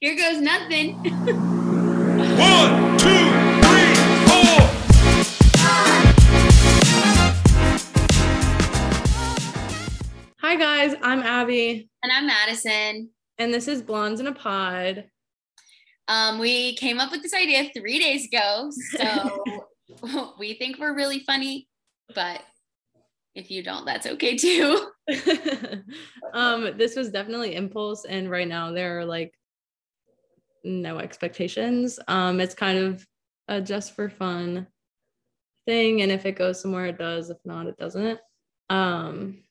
Here goes nothing. One, two, three, four. Hi guys, I'm Abby, and I'm Madison. and this is Blondes in a Pod. Um, we came up with this idea three days ago. So we think we're really funny, but if you don't, that's okay too. um, this was definitely impulse, and right now there are like no expectations. Um, it's kind of a just for fun thing, and if it goes somewhere, it does. If not, it doesn't. Um,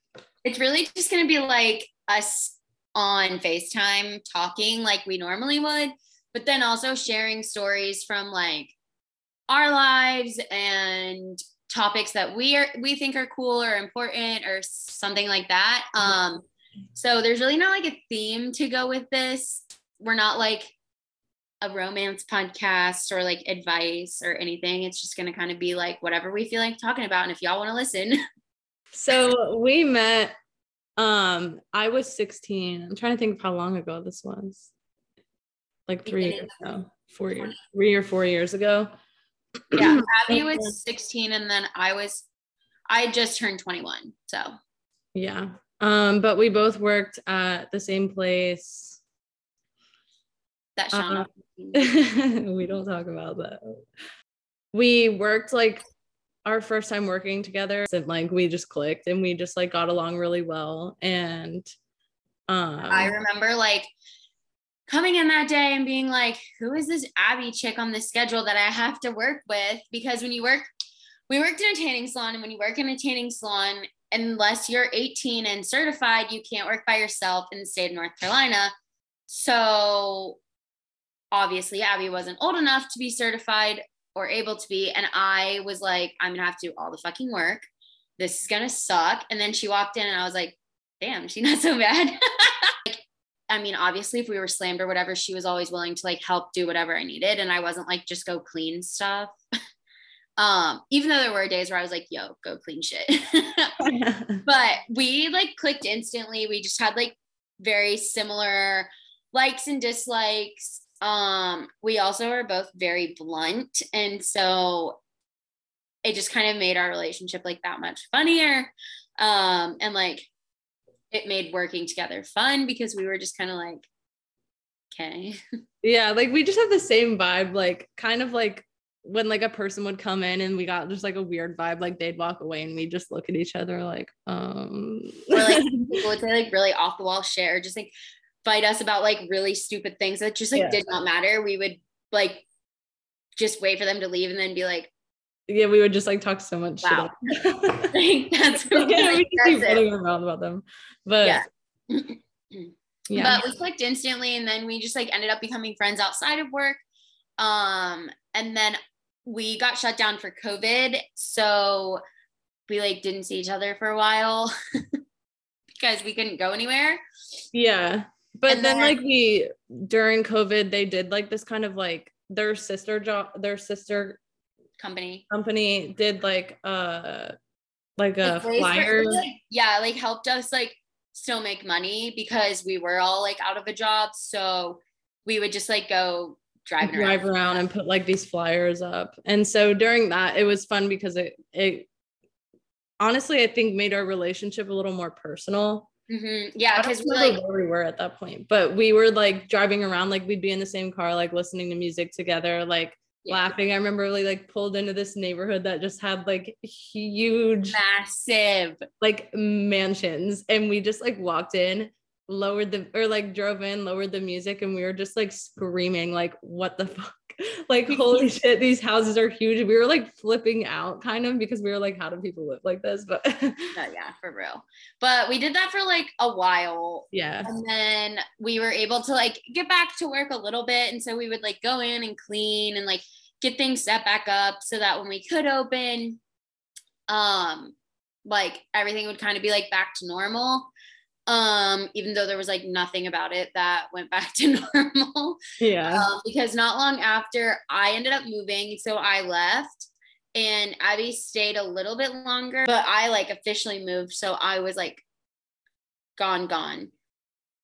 It's really just gonna be like us on FaceTime talking like we normally would, but then also sharing stories from like our lives and topics that we are we think are cool or important or something like that. Um so there's really not like a theme to go with this. We're not like a romance podcast or like advice or anything. It's just going to kind of be like whatever we feel like talking about and if y'all want to listen. so we met. Um, I was 16. I'm trying to think of how long ago this was. Like three years ago, four years, three or four years ago. Yeah, Abby was 16 and then I was I just turned 21. So Yeah. Um, but we both worked at the same place. That Sean Uh, we don't talk about that. We worked like our first time working together and like we just clicked and we just like got along really well. And um I remember like coming in that day and being like, who is this Abby chick on the schedule that I have to work with? Because when you work, we worked in a tanning salon, and when you work in a tanning salon, unless you're 18 and certified, you can't work by yourself in the state of North Carolina. So obviously, Abby wasn't old enough to be certified or able to be. And I was like, I'm gonna have to do all the fucking work. This is gonna suck. And then she walked in, and I was like, damn, she's not so bad. like, I mean, obviously, if we were slammed or whatever, she was always willing to like help do whatever I needed. And I wasn't like, just go clean stuff. um, even though there were days where I was like, yo, go clean shit. but we like clicked instantly. We just had like very similar likes and dislikes. Um, we also are both very blunt. And so it just kind of made our relationship like that much funnier. Um, and like it made working together fun because we were just kind of like, okay. yeah, like we just have the same vibe, like kind of like when like a person would come in and we got just like a weird vibe, like they'd walk away and we just look at each other like, um Or like people would say like really off the wall shit or just like fight us about like really stupid things that just like Yeah. did not matter. We would like just wait for them to leave and then be like, yeah, we would just like talk so much Wow. like, that's yeah, really we just keep running around about them. But Yeah. yeah. But we clicked instantly and then we just like ended up becoming friends outside of work. Um, and then we got shut down for COVID. So we like didn't see each other for a while because we couldn't go anywhere. Yeah. But then, then- like we during COVID, they did like this kind of like their sister job their sister Company. company did like uh like a Like, ways for- flyer. like, yeah, like helped us like still make money because we were all like out of a job. So we would just like go driving drive around. around and put like these flyers up. And so during that, it was fun because it it honestly I think made our relationship a little more personal. Mhm. Yeah, because we like where we were at that point, but we were like driving around, like we'd be in the same car, like listening to music together, like Yeah. laughing. I remember we like pulled into this neighborhood that just had like huge massive. like mansions, and we just like walked in, lowered the or like drove in, lowered the music, and we were just like screaming, like, what the fuck? Like, holy shit, these houses are huge. We were like flipping out kind of because we were like, how do people live like this? But Oh, yeah, for real. But we did that for like a while. yeah. And then we were able to like get back to work a little bit. And so we would like go in and clean and like get things set back up so that when we could open, um, like everything would kind of be like back to normal. Um, even though there was like nothing about it that went back to normal. Yeah. um, because not long after I ended up moving, so I left and Abby stayed a little bit longer, but I like officially moved, so I was like gone, gone.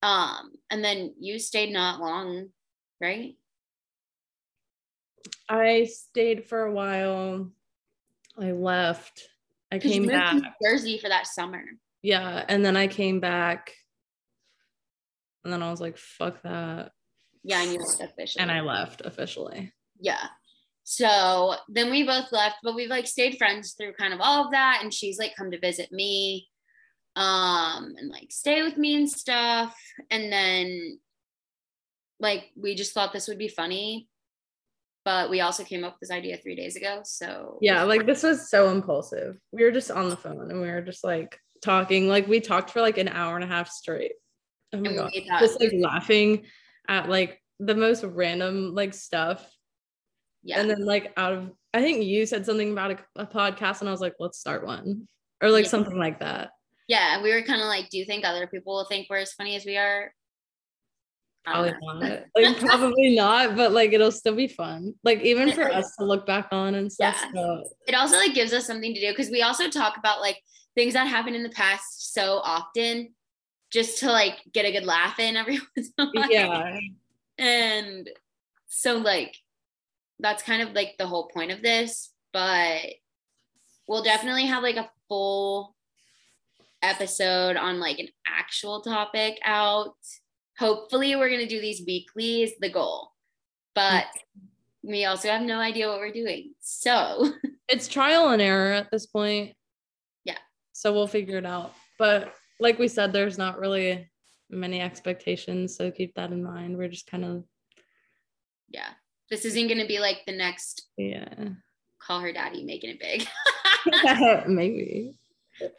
Um, and then you stayed not long right? I stayed for a while. I left. I came back. to Jersey for that summer. Yeah. And then I came back. And then I was like, fuck that. Yeah, and you left officially. And I left officially. yeah. So then we both left, but we've like stayed friends through kind of all of that. And she's like come to visit me, um, and like stay with me and stuff. And then like we just thought this would be funny. But we also came up with this idea three days ago. So Yeah. Like this was so impulsive. We were just on the phone and we were just like talking. Like we talked for like an hour and a half straight. Oh my God. Just like laughing at like the most random like stuff. yeah. And then like out of I think you said something about a, a podcast and I was like, let's start one. Or like Yeah. something like that. yeah. We were kind of like, do you think other people will think we're as funny as we are? Probably know. not. Like probably not, but like it'll still be fun. Like even for us to look back on and stuff. Yeah. So it also like gives us something to do because we also talk about like things that happened in the past so often just to like get a good laugh in every once in a while. yeah. And so like that's kind of like the whole point of this, but we'll definitely have like a full episode on like an actual topic out. Hopefully we're going to do these weekly is the goal. But we also have no idea what we're doing. So, It's trial and error at this point. So we'll figure it out. But like we said, there's not really many expectations. So keep that in mind. We're just kind of yeah. This isn't going to be like the next yeah. call her daddy making it big. Maybe.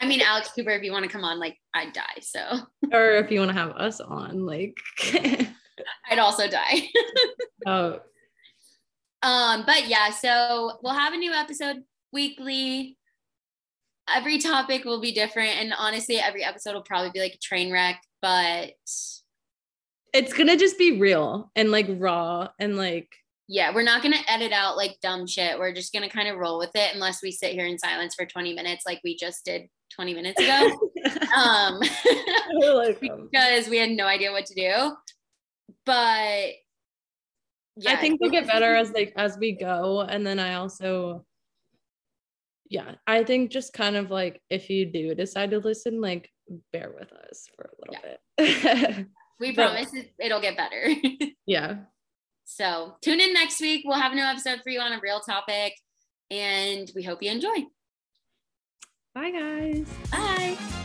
I mean, Alex Cooper, if you want to come on, like I'd die. So Or if you want to have us on, like I'd also die. oh um, but yeah, so we'll have a new episode weekly. Every topic will be different. And honestly, every episode will probably be like a train wreck, but it's gonna just be real and like raw and like yeah, we're not gonna edit out like dumb shit. We're just gonna kind of roll with it unless we sit here in silence for 20 minutes like we just did 20 minutes ago. um like, because we had no idea what to do. But yeah, I think we'll get better as like as we go. And then I also yeah, I think just kind of like if you do decide to listen, like bear with us for a little bit. we promise it, it'll get better. yeah. so tune in next week. We'll have a new episode for you on a real topic, and we hope you enjoy. Bye guys. Bye.